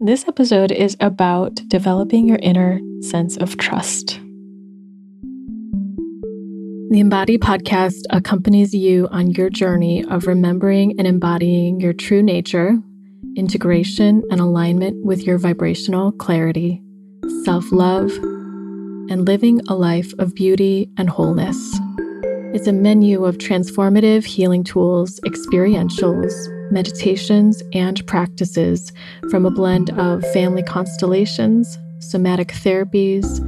This episode is about developing your inner sense of trust. The Embody podcast accompanies you on your journey of remembering and embodying your true nature, integration and alignment with your vibrational clarity, self love, and living a life of beauty and wholeness. It's a menu of transformative healing tools, experientials, meditations, and practices from a blend of family constellations, somatic therapies,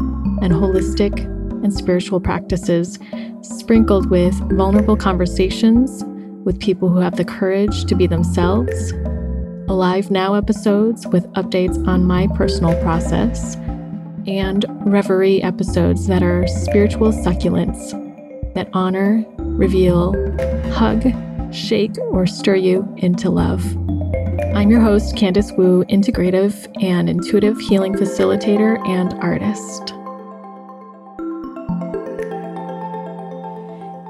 and holistic and spiritual practices, sprinkled with vulnerable conversations with people who have the courage to be themselves, Alive Now episodes with updates on my personal process, and Reverie episodes that are spiritual succulents that honor, reveal, hug, shake, or stir you into love. I'm your host, Candice Wu, integrative and intuitive healing facilitator and artist.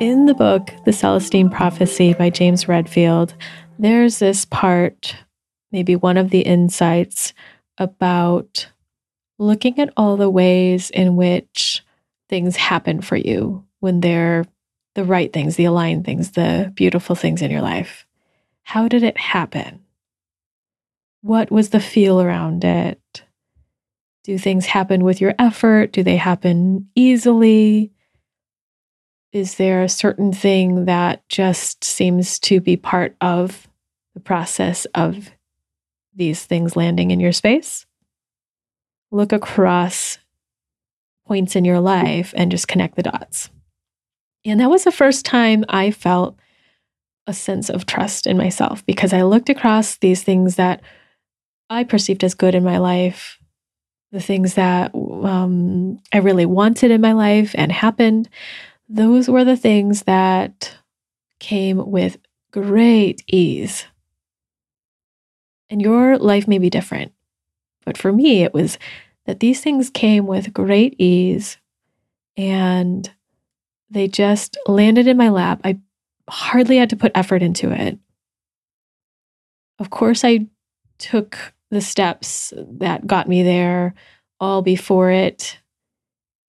In the book, The Celestine Prophecy by James Redfield, there's this part, maybe one of the insights about looking at all the ways in which things happen for you when they're the right things, the aligned things, the beautiful things in your life. How did it happen? What was the feel around it? Do things happen with your effort? Do they happen easily? Is there a certain thing that just seems to be part of the process of these things landing in your space? Look across points in your life and just connect the dots. And that was the first time I felt a sense of trust in myself because I looked across these things that I perceived as good in my life, the things that um, I really wanted in my life and happened. Those were the things that came with great ease. And your life may be different. But for me, it was that these things came with great ease and they just landed in my lap. I hardly had to put effort into it. Of course, I took the steps that got me there all before it,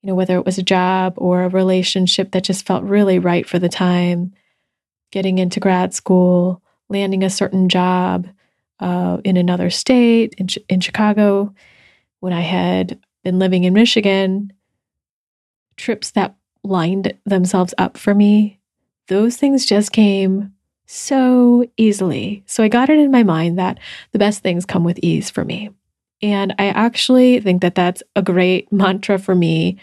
you know, whether it was a job or a relationship that just felt really right for the time, getting into grad school, landing a certain job uh, in another state, in, in Chicago, when I had been living in Michigan, trips that lined themselves up for me, those things just came so easily. So I got it in my mind that the best things come with ease for me. And I actually think that that's a great mantra for me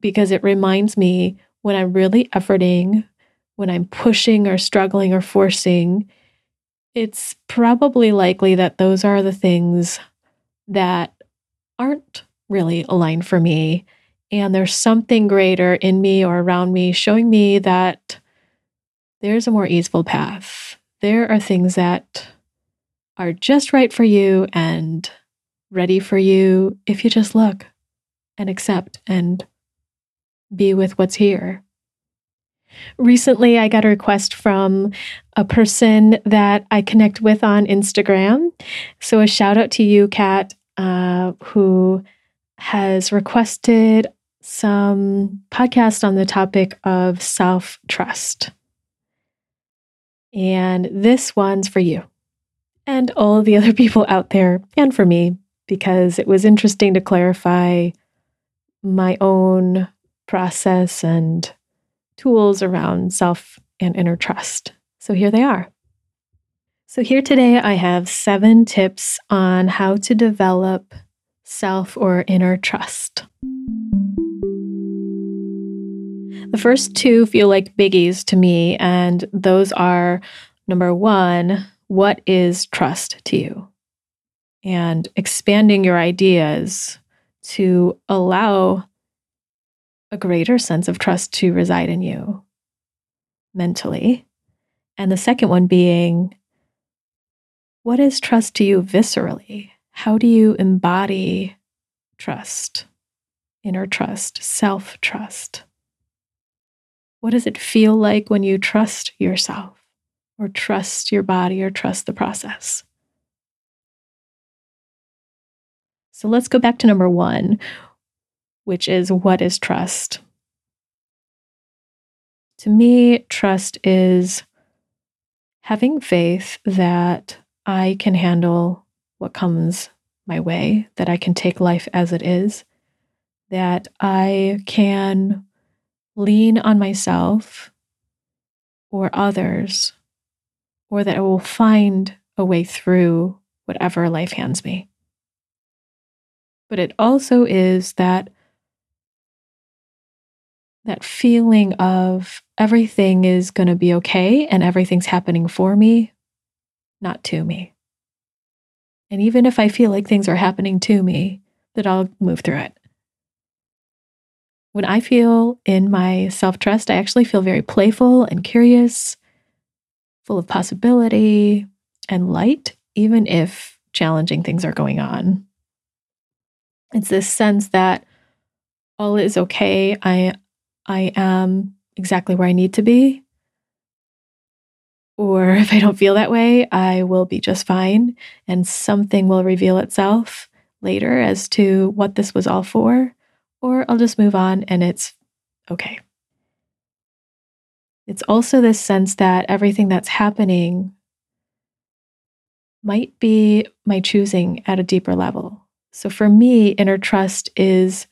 because it reminds me when I'm really efforting, when I'm pushing or struggling or forcing, it's probably likely that those are the things that aren't really aligned for me and there's something greater in me or around me showing me that there's a more easeful path. There are things that are just right for you and ready for you if you just look and accept and be with what's here. Recently, I got a request from a person that I connect with on Instagram. So, a shout out to you, Kat, uh, who has requested some podcast on the topic of self trust. And this one's for you and all the other people out there, and for me, because it was interesting to clarify my own process and tools around self and inner trust. So here they are. So, here today, I have seven tips on how to develop self or inner trust. The first two feel like biggies to me, and those are number one, what is trust to you? And expanding your ideas to allow a greater sense of trust to reside in you mentally. And the second one being, what is trust to you viscerally? How do you embody trust, inner trust, self trust? What does it feel like when you trust yourself or trust your body or trust the process? So let's go back to number one, which is what is trust? To me, trust is having faith that I can handle what comes my way, that I can take life as it is, that I can lean on myself or others, or that I will find a way through whatever life hands me. But it also is that that feeling of everything is going to be okay and everything's happening for me, not to me. And even if I feel like things are happening to me, that I'll move through it. When I feel in my self trust, I actually feel very playful and curious, full of possibility and light, even if challenging things are going on. It's this sense that all is okay. I I am exactly where I need to be. Or if I don't feel that way, I will be just fine. And something will reveal itself later as to what this was all for. Or I'll just move on and it's okay. It's also this sense that everything that's happening might be my choosing at a deeper level. So for me, inner trust is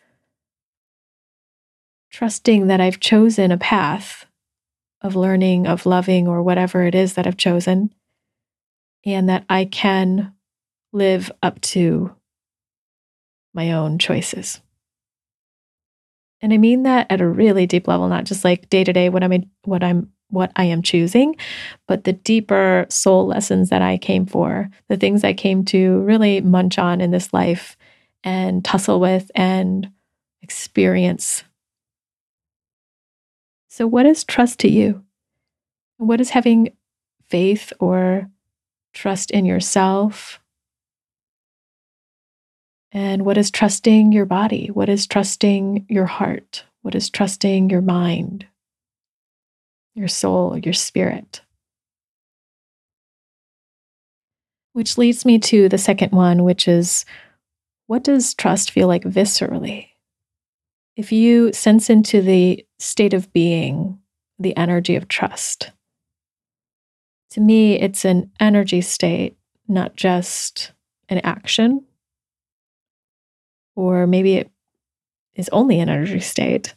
trusting that I've chosen a path of learning, of loving, or whatever it is that I've chosen, and that I can live up to my own choices. And I mean that at a really deep level, not just like day to day what I'm what I'm what I am choosing, but the deeper soul lessons that I came for, the things I came to really munch on in this life and tussle with and experience so, what is trust to you? What is having faith or trust in yourself? And what is trusting your body? What is trusting your heart? What is trusting your mind, your soul, your spirit? Which leads me to the second one, which is what does trust feel like viscerally? If you sense into the state of being, the energy of trust, to me, it's an energy state, not just an action. Or maybe it is only an energy state.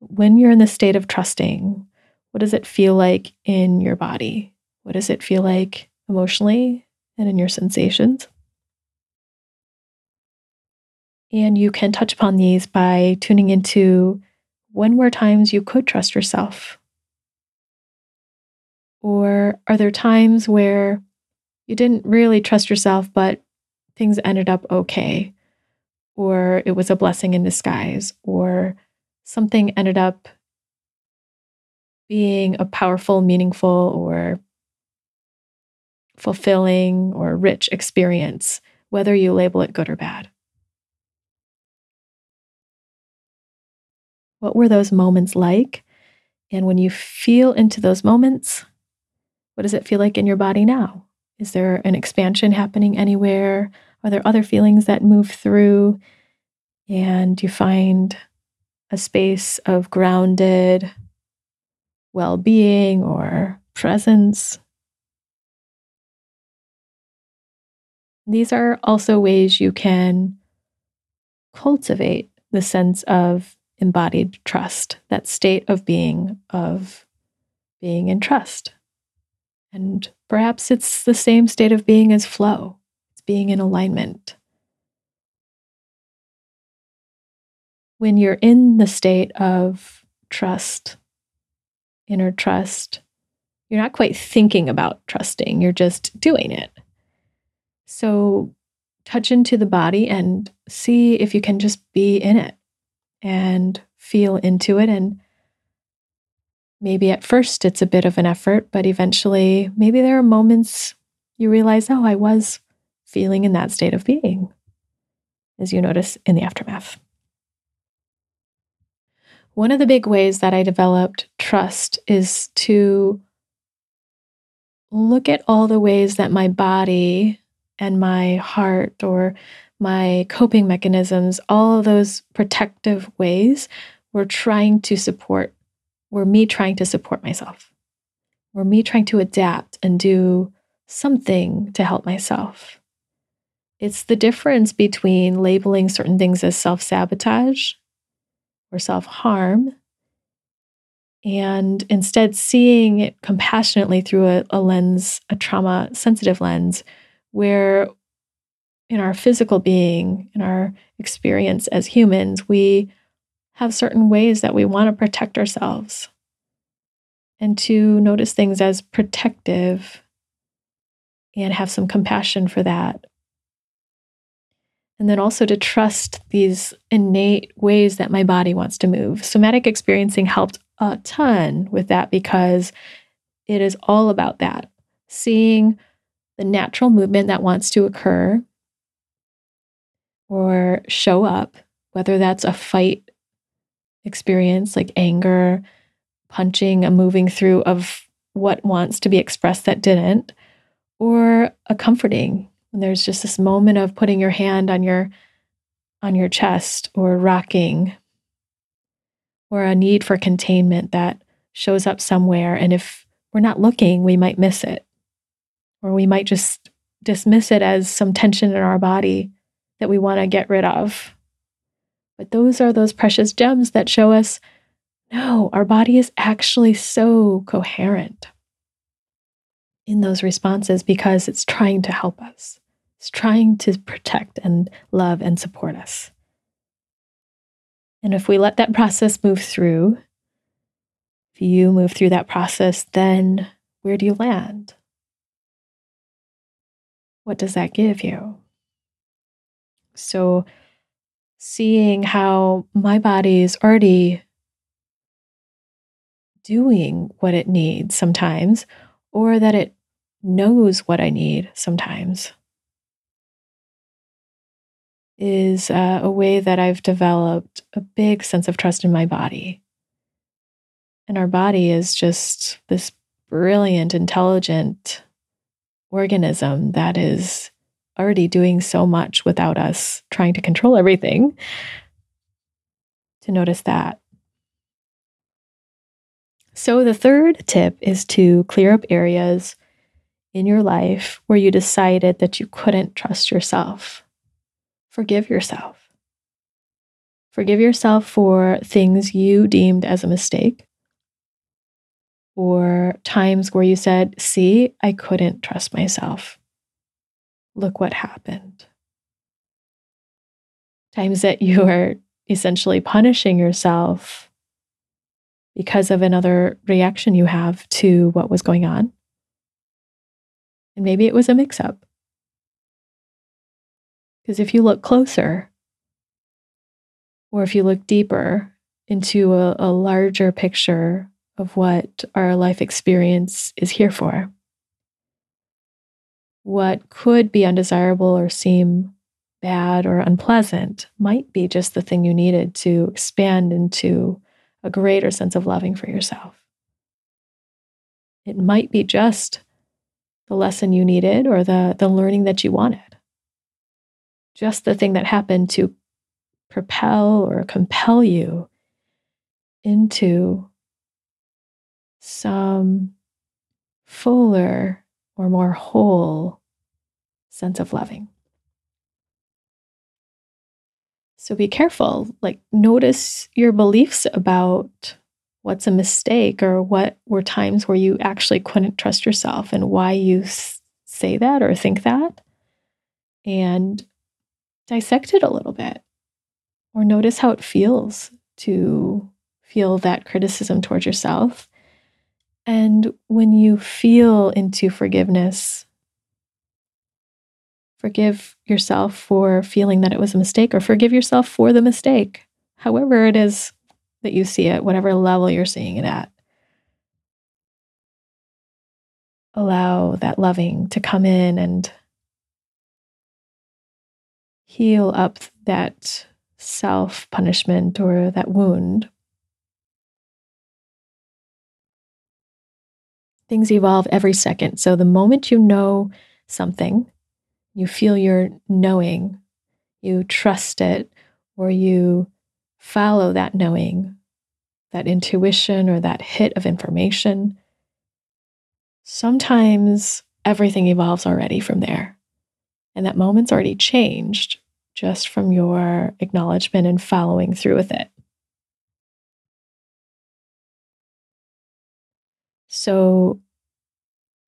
When you're in the state of trusting, what does it feel like in your body? What does it feel like emotionally and in your sensations? And you can touch upon these by tuning into when were times you could trust yourself? Or are there times where you didn't really trust yourself, but things ended up okay? Or it was a blessing in disguise? Or something ended up being a powerful, meaningful, or fulfilling or rich experience, whether you label it good or bad? What were those moments like? And when you feel into those moments, what does it feel like in your body now? Is there an expansion happening anywhere? Are there other feelings that move through? And you find a space of grounded well being or presence. These are also ways you can cultivate the sense of embodied trust, that state of being, of being in trust. And perhaps it's the same state of being as flow, it's being in alignment. When you're in the state of trust, inner trust, you're not quite thinking about trusting, you're just doing it. So touch into the body and see if you can just be in it and feel into it. And maybe at first it's a bit of an effort, but eventually, maybe there are moments you realize, oh, I was feeling in that state of being, as you notice in the aftermath. One of the big ways that I developed trust is to look at all the ways that my body and my heart or my coping mechanisms, all of those protective ways were trying to support, were me trying to support myself, were me trying to adapt and do something to help myself. It's the difference between labeling certain things as self sabotage or self harm and instead seeing it compassionately through a, a lens, a trauma sensitive lens, where in our physical being, in our experience as humans, we have certain ways that we want to protect ourselves and to notice things as protective and have some compassion for that. And then also to trust these innate ways that my body wants to move. Somatic experiencing helped a ton with that because it is all about that seeing the natural movement that wants to occur or show up, whether that's a fight experience like anger, punching, a moving through of what wants to be expressed that didn't, or a comforting when there's just this moment of putting your hand on your on your chest or rocking or a need for containment that shows up somewhere. And if we're not looking we might miss it. Or we might just dismiss it as some tension in our body that we want to get rid of. But those are those precious gems that show us no our body is actually so coherent in those responses because it's trying to help us. It's trying to protect and love and support us. And if we let that process move through, if you move through that process, then where do you land? What does that give you? So, seeing how my body is already doing what it needs sometimes, or that it knows what I need sometimes is uh, a way that I've developed a big sense of trust in my body. And our body is just this brilliant, intelligent organism that is already doing so much without us trying to control everything. To notice that. So, the third tip is to clear up areas in your life where you decided that you couldn't trust yourself, forgive yourself. Forgive yourself for things you deemed as a mistake, or times where you said, See, I couldn't trust myself. Look what happened. Times that you are essentially punishing yourself because of another reaction you have to what was going on. And maybe it was a mix up. Because if you look closer, or if you look deeper into a, a, larger picture of what our life experience is here for, what could be undesirable or seem bad or unpleasant might be just the thing you needed to expand into a greater sense of loving for yourself. It might be just the lesson you needed or the, the learning that you wanted. Just the thing that happened to propel or compel you into some fuller or more whole sense of loving. So be careful, like notice your beliefs about what's a mistake or what were times where you actually couldn't trust yourself and why you say that or think that? And dissect it a little bit or notice how it feels to feel that criticism towards yourself. And when you feel into forgiveness forgive yourself for feeling that it was a mistake or forgive yourself for the mistake however it is that you see it, whatever level you're seeing it at. Allow that loving to come in and heal up that self punishment or that wound. Things evolve every second. So the moment you know something, you feel your knowing, you trust it, or you follow that knowing, that intuition or that hit of information, sometimes everything evolves already from there. And that moment's already changed just from your acknowledgement and following through with it. So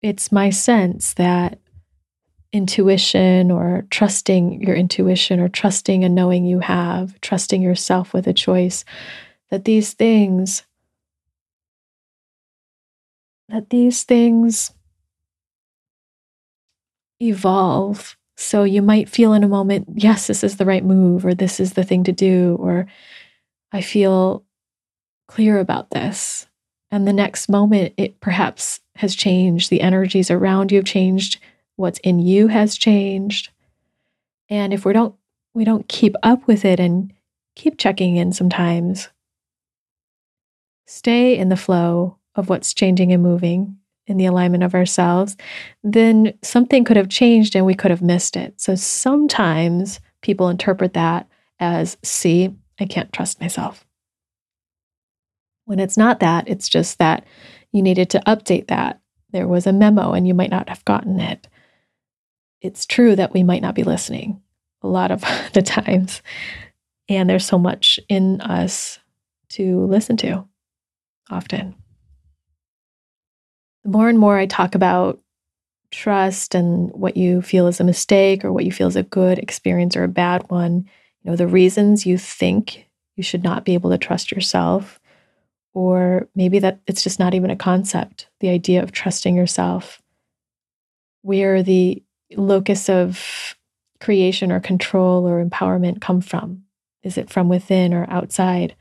it's my sense that intuition or trusting your intuition or trusting a knowing you have, trusting yourself with a choice, that these things, that these things evolve. So you might feel in a moment, yes, this is the right move, or this is the thing to do, or I feel clear about this. And the next moment, it perhaps has changed. The energies around you have changed what's in you has changed. And if we don't we don't keep up with it and keep checking in sometimes, stay in the flow of what's changing and moving in the alignment of ourselves, then something could have changed and we could have missed it. So sometimes people interpret that as, see, I can't trust myself. When it's not that, it's just that you needed to update that. There was a memo and you might not have gotten it it's true that we might not be listening a lot of the times. And there's so much in us to listen to often. The more and more I talk about trust and what you feel is a mistake or what you feel is a good experience or a bad one, you know, the reasons you think you should not be able to trust yourself, or maybe that it's just not even a concept, the idea of trusting yourself, where the locus of creation or control or empowerment come from? Is it from within or outside?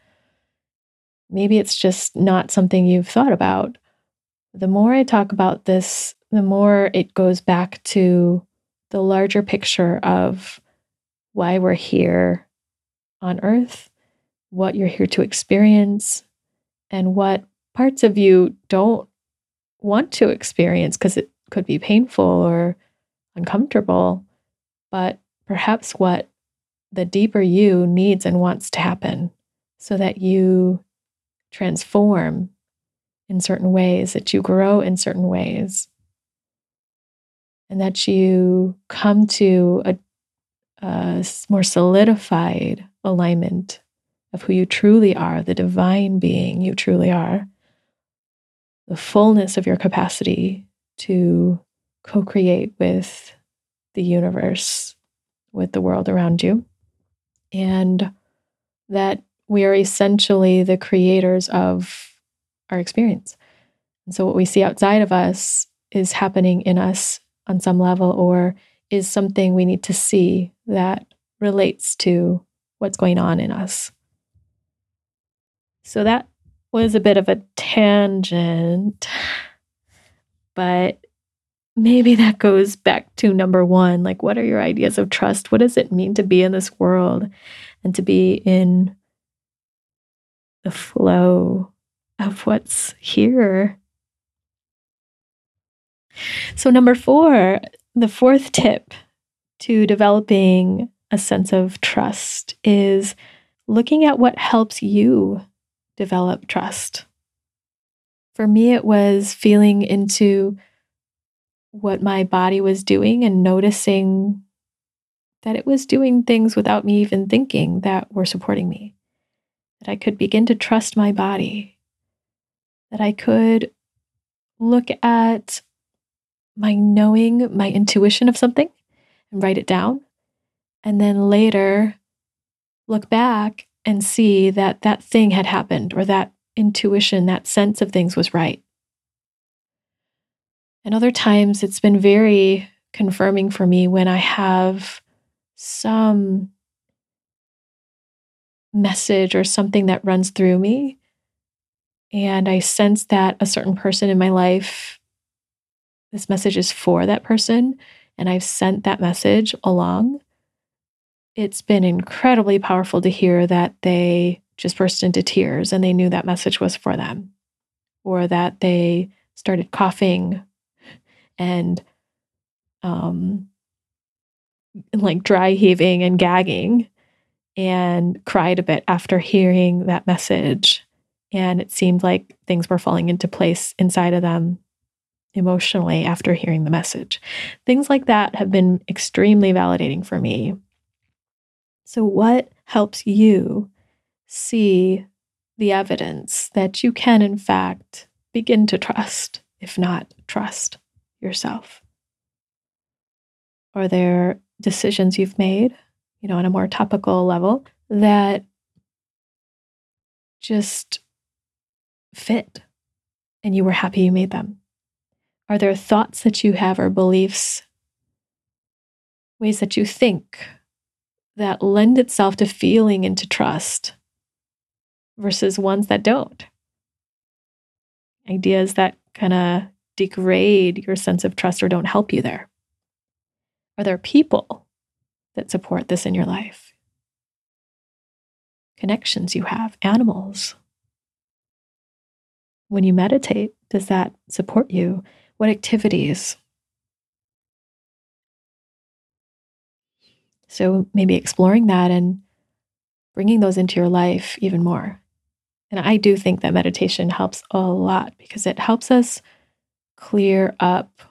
Maybe it's just not something you've thought about. The more I talk about this, the more it goes back to the larger picture of why we're here on earth, what you're here to experience, and what parts of you don't want to experience because it could be painful or uncomfortable, but perhaps what the deeper you needs and wants to happen so that you transform in certain ways, that you grow in certain ways, and that you come to a, a more solidified alignment of who you truly are, the divine being you truly are, the fullness of your capacity to co create with the universe, with the world around you, and that we are essentially the creators of our experience. And so, what we see outside of us is happening in us on some level, or is something we need to see that relates to what's going on in us. So, that was a bit of a tangent, but maybe that goes back to number one like, what are your ideas of trust? What does it mean to be in this world and to be in the flow of what's here? So, number four, the fourth tip to developing a sense of trust is looking at what helps you develop trust. For me, it was feeling into what my body was doing and noticing that it was doing things without me even thinking that were supporting me. That I could begin to trust my body. That I could look at my knowing, my intuition of something and write it down. And then later look back and see that that thing had happened or that intuition, that sense of things was right. And other times it's been very confirming for me when I have some message or something that runs through me. And I sense that a certain person in my life, this message is for that person. And I've sent that message along. It's been incredibly powerful to hear that they just burst into tears and they knew that message was for them, or that they started coughing and um, like dry heaving and gagging and cried a bit after hearing that message. And it seemed like things were falling into place inside of them emotionally after hearing the message. Things like that have been extremely validating for me. So, what helps you see the evidence that you can, in fact, begin to trust, if not trust yourself? Are there decisions you've made, you know, on a more topical level that just fit and you were happy you made them? Are there thoughts that you have or beliefs, ways that you think that lend itself to feeling into trust versus ones that don't? Ideas that kind of degrade your sense of trust or don't help you there? Are there people that support this in your life? Connections you have, animals. When you meditate, does that support you? What activities? So maybe exploring that and bringing those into your life even more. And I do think that meditation helps a lot because it helps us clear up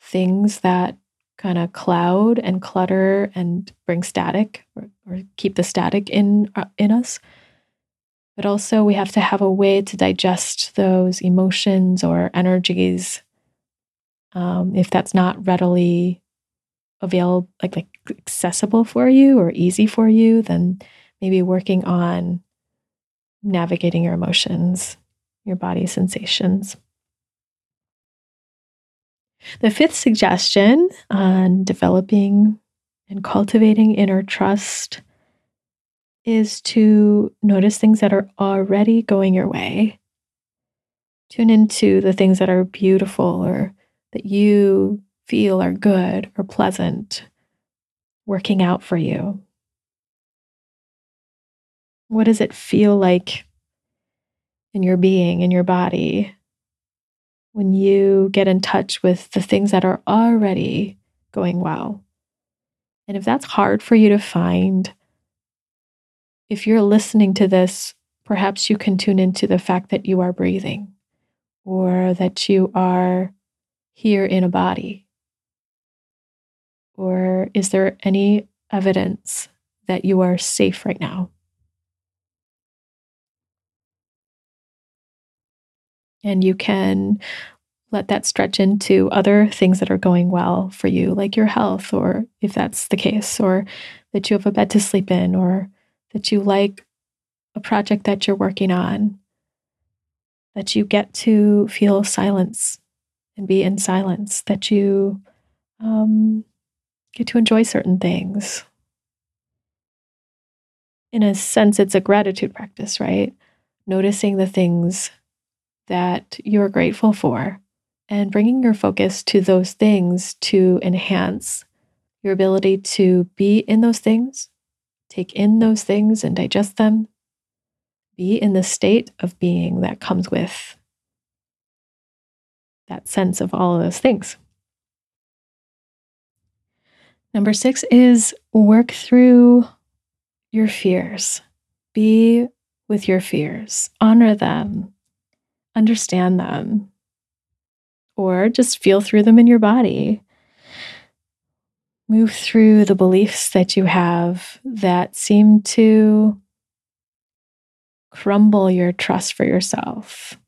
things that kind of cloud and clutter and bring static or, or keep the static in uh, in us. But also we have to have a way to digest those emotions or energies um, if that's not readily available like, like accessible for you or easy for you then maybe working on navigating your emotions your body sensations the fifth suggestion on developing and cultivating inner trust is to notice things that are already going your way. Tune into the things that are beautiful or that you feel are good or pleasant, working out for you. What does it feel like in your being, in your body, when you get in touch with the things that are already going well? And if that's hard for you to find, if you're listening to this, perhaps you can tune into the fact that you are breathing or that you are here in a body. Or is there any evidence that you are safe right now? And you can let that stretch into other things that are going well for you, like your health, or if that's the case, or that you have a bed to sleep in, or that you like a project that you're working on, that you get to feel silence and be in silence, that you um, get to enjoy certain things. In a sense, it's a gratitude practice, right? Noticing the things that you're grateful for and bringing your focus to those things to enhance your ability to be in those things Take in those things and digest them. Be in the state of being that comes with that sense of all of those things. Number six is work through your fears. Be with your fears, honor them, understand them, or just feel through them in your body. Move through the beliefs that you have that seem to crumble your trust for yourself.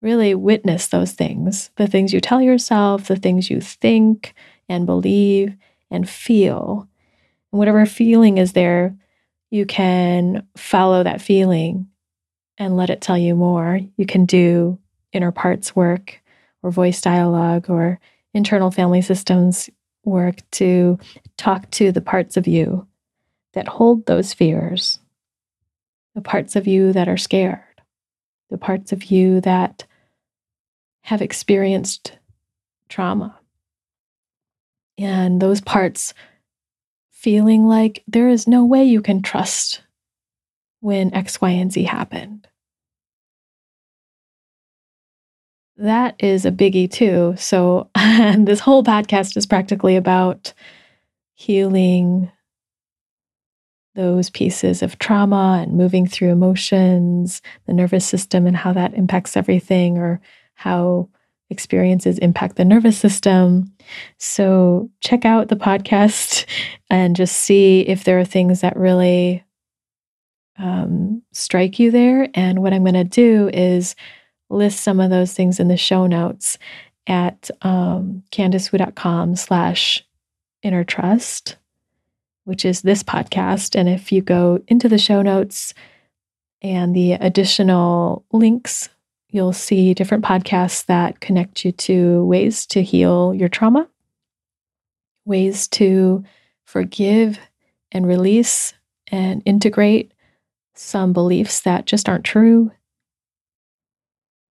Really witness those things the things you tell yourself, the things you think and believe and feel. Whatever feeling is there, you can follow that feeling and let it tell you more. You can do inner parts work or voice dialogue or internal family systems work to talk to the parts of you that hold those fears, the parts of you that are scared, the parts of you that have experienced trauma. And those parts feeling like there is no way you can trust when X, Y, and Z happened. That is a biggie too. So, this whole podcast is practically about healing those pieces of trauma and moving through emotions, the nervous system, and how that impacts everything, or how experiences impact the nervous system. So, check out the podcast and just see if there are things that really um, strike you there. And what I'm going to do is list some of those things in the show notes at um, candicewu.com slash inner trust, which is this podcast. And if you go into the show notes and the additional links, you'll see different podcasts that connect you to ways to heal your trauma, ways to forgive and release and integrate some beliefs that just aren't true,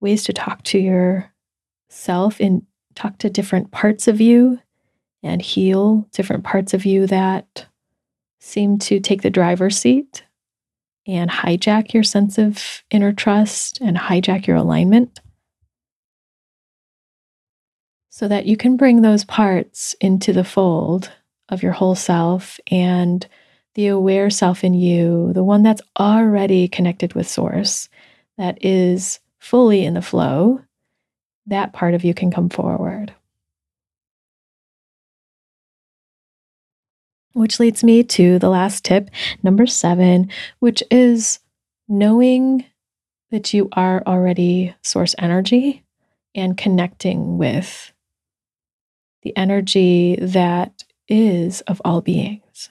ways to talk to yourself and talk to different parts of you and heal different parts of you that seem to take the driver's seat and hijack your sense of inner trust and hijack your alignment. So that you can bring those parts into the fold of your whole self and the aware self in you, the one that's already connected with source, that is fully in the flow, that part of you can come forward. Which leads me to the last tip, number seven, which is knowing that you are already source energy and connecting with the energy that is of all beings.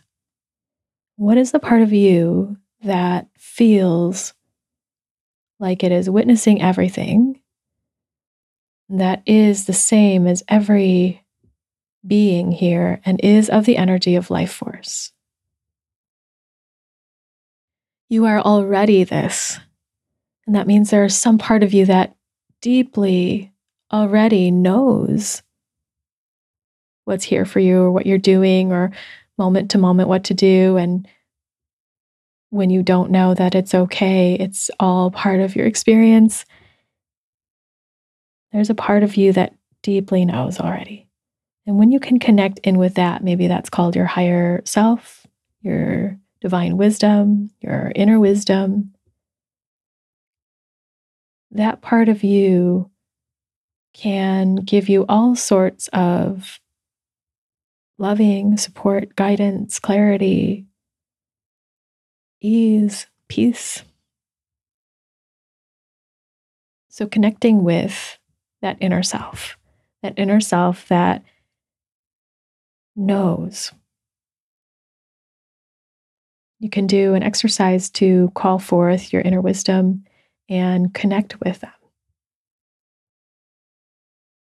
What is the part of you that feels like it is witnessing everything that is the same as every being here and is of the energy of life force? You are already this. And that means there is some part of you that deeply already knows what's here for you or what you're doing or moment to moment what to do. And when you don't know that it's okay, it's all part of your experience. There's a part of you that deeply knows already. And when you can connect in with that, maybe that's called your higher self, your divine wisdom, your inner wisdom. That part of you can give you all sorts of loving support, guidance, clarity, ease, peace. So, connecting with that inner self, that inner self that knows. You can do an exercise to call forth your inner wisdom and connect with them.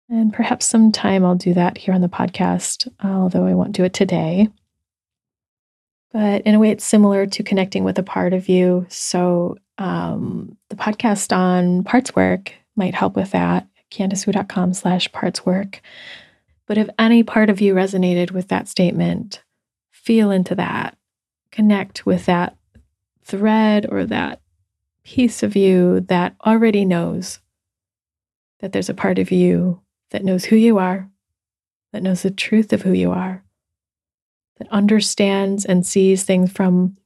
And perhaps sometime I'll do that here on the podcast, although I won't do it today. But in a way, it's similar to connecting with a part of you. So um, the podcast on parts work might help with that. CandiceWu.com slash parts work. But if any part of you resonated with that statement, feel into that, connect with that thread or that piece of you that already knows that there's a part of you that knows who you are, that knows the truth of who you are, that understands and sees things from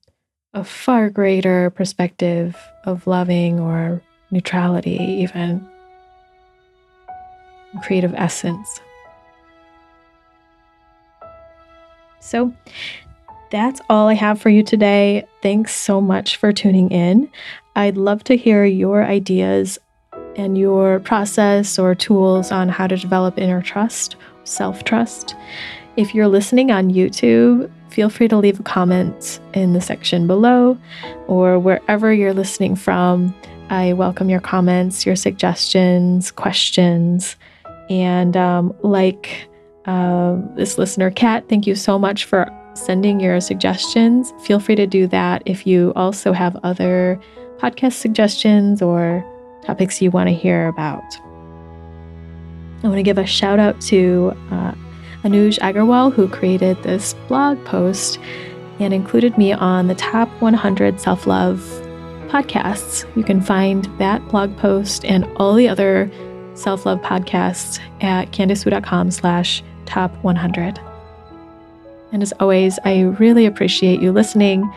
a far greater perspective of loving or neutrality, even creative essence. So, that's all I have for you today. Thanks so much for tuning in. I'd love to hear your ideas and your process or tools on how to develop inner trust, self trust. If you're listening on YouTube, feel free to leave a comment in the section below or wherever you're listening from. I welcome your comments, your suggestions, questions. And um, like uh, this listener, Kat, thank you so much for sending your suggestions. Feel free to do that if you also have other podcast suggestions or topics you want to hear about. I want to give a shout out to uh, Anuj Agarwal, who created this blog post and included me on the top 100 self love podcasts. You can find that blog post and all the other self-love podcasts at candicewu.com slash top 100. And as always, I really appreciate you listening.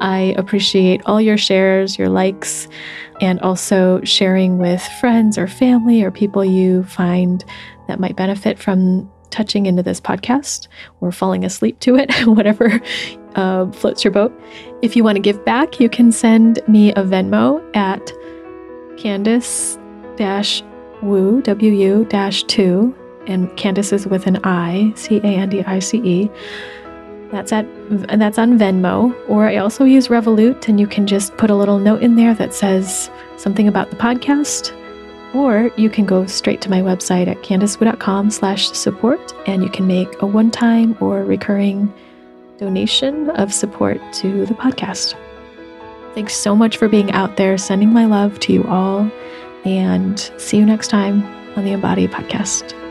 I appreciate all your shares, your likes, and also sharing with friends or family or people you find that might benefit from touching into this podcast or falling asleep to it, whatever uh, floats your boat. If you want to give back, you can send me a Venmo at Candice Wu W U two, and Candice is with an I, C A N D I C E. That's at that's on Venmo, or I also use Revolut, and you can just put a little note in there that says something about the podcast, or you can go straight to my website at candicewu.com slash support, and you can make a one-time or recurring donation of support to the podcast. Thanks so much for being out there, sending my love to you all, and see you next time on the Embody Podcast.